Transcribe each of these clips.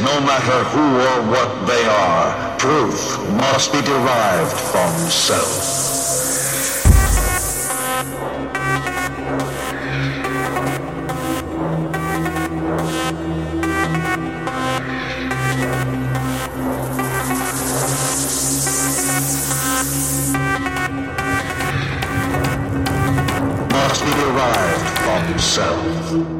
no matter who or what they are. Proof must be derived from self. yourself.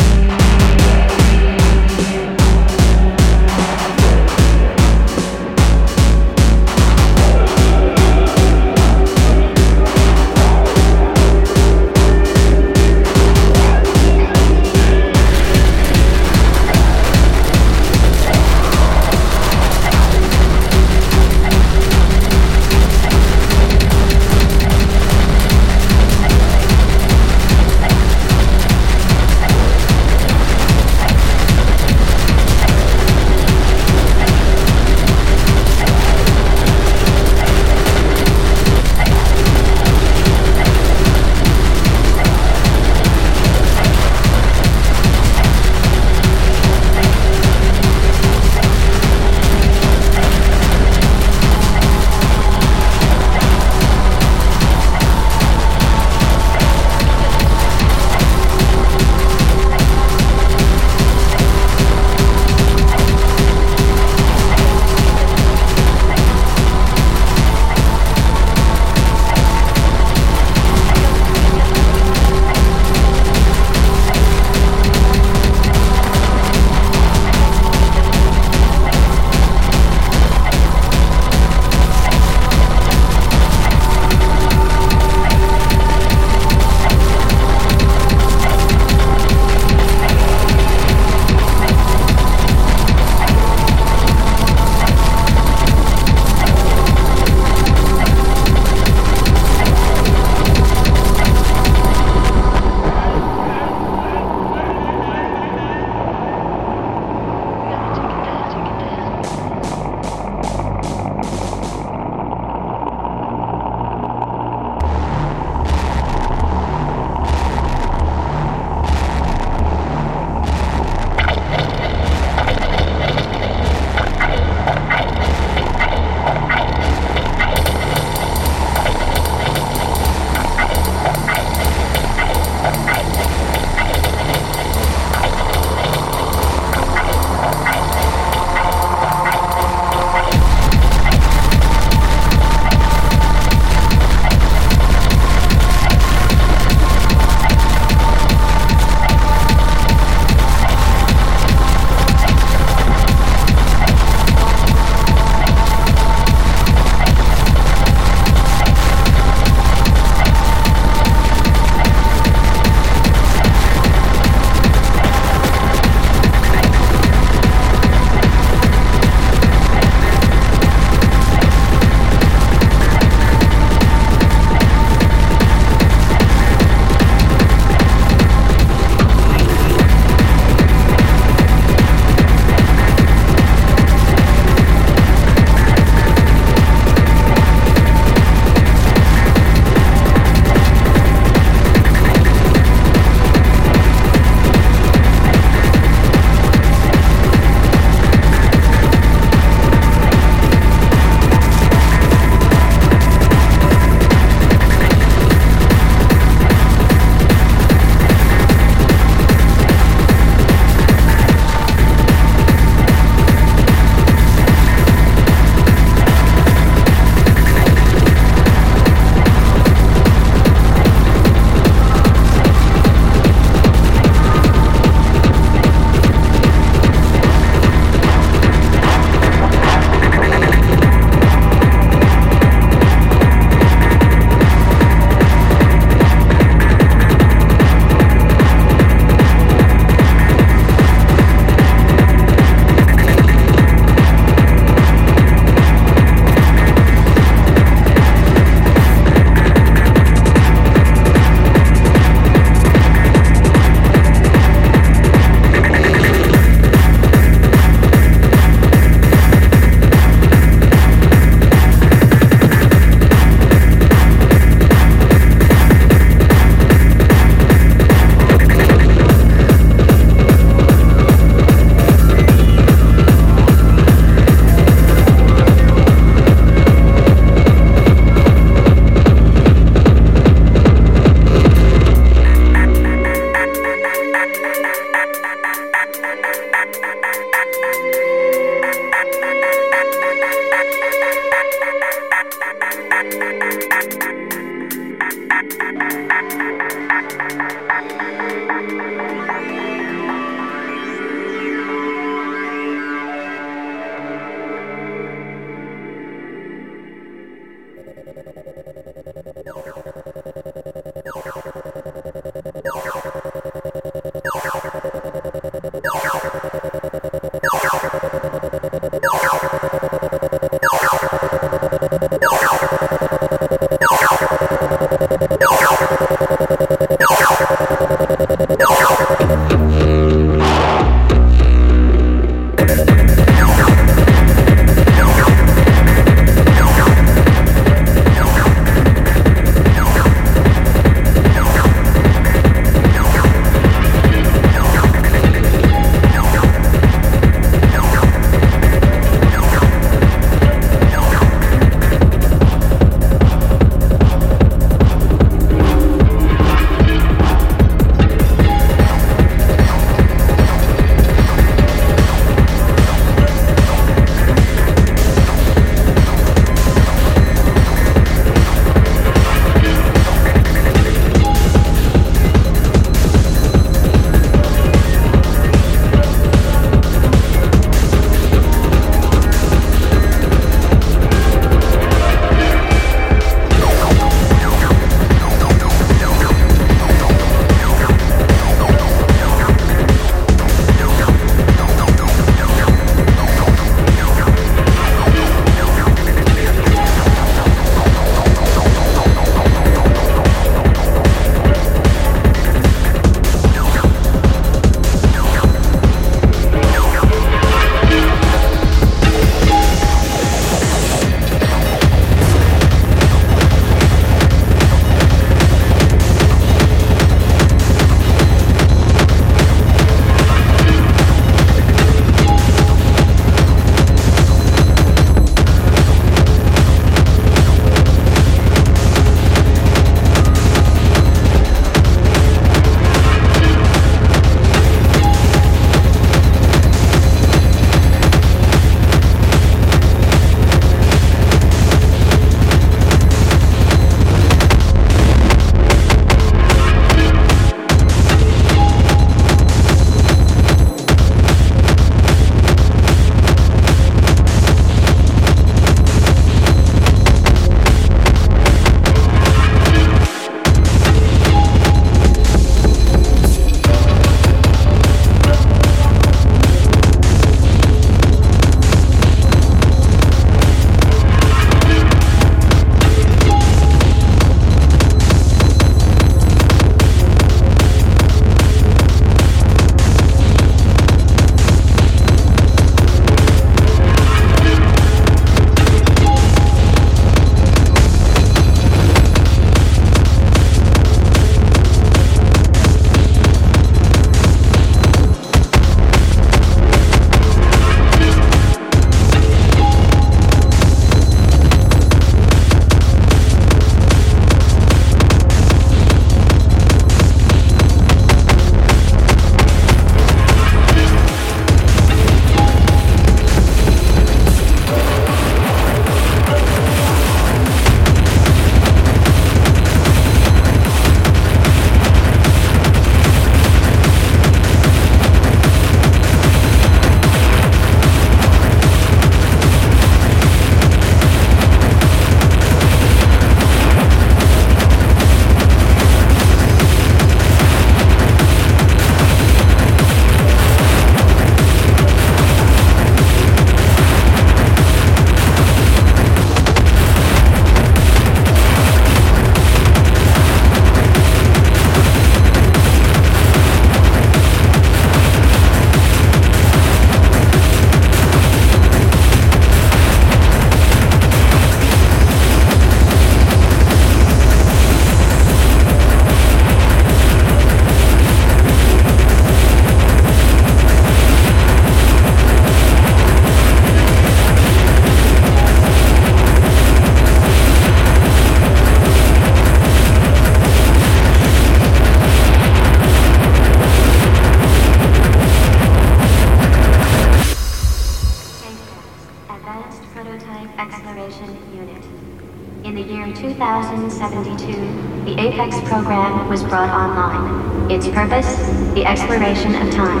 Apex program was brought online. Its purpose? The exploration of time.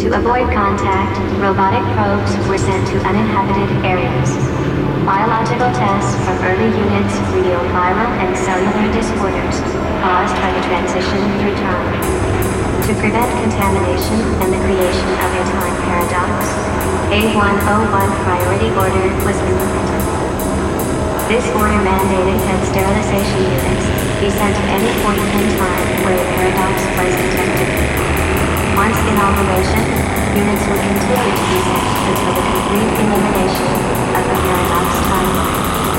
To avoid contact, robotic probes were sent to uninhabited areas. Biological tests from early units revealed viral and cellular disorders caused by the transition through time. To prevent contamination and the creation of a time paradox, A101 priority order was implemented. This order mandated that sterilization units be sent at any point in time where a paradox was detected. Once in operation, units will continue to be sent until the complete elimination of the paradox timeline.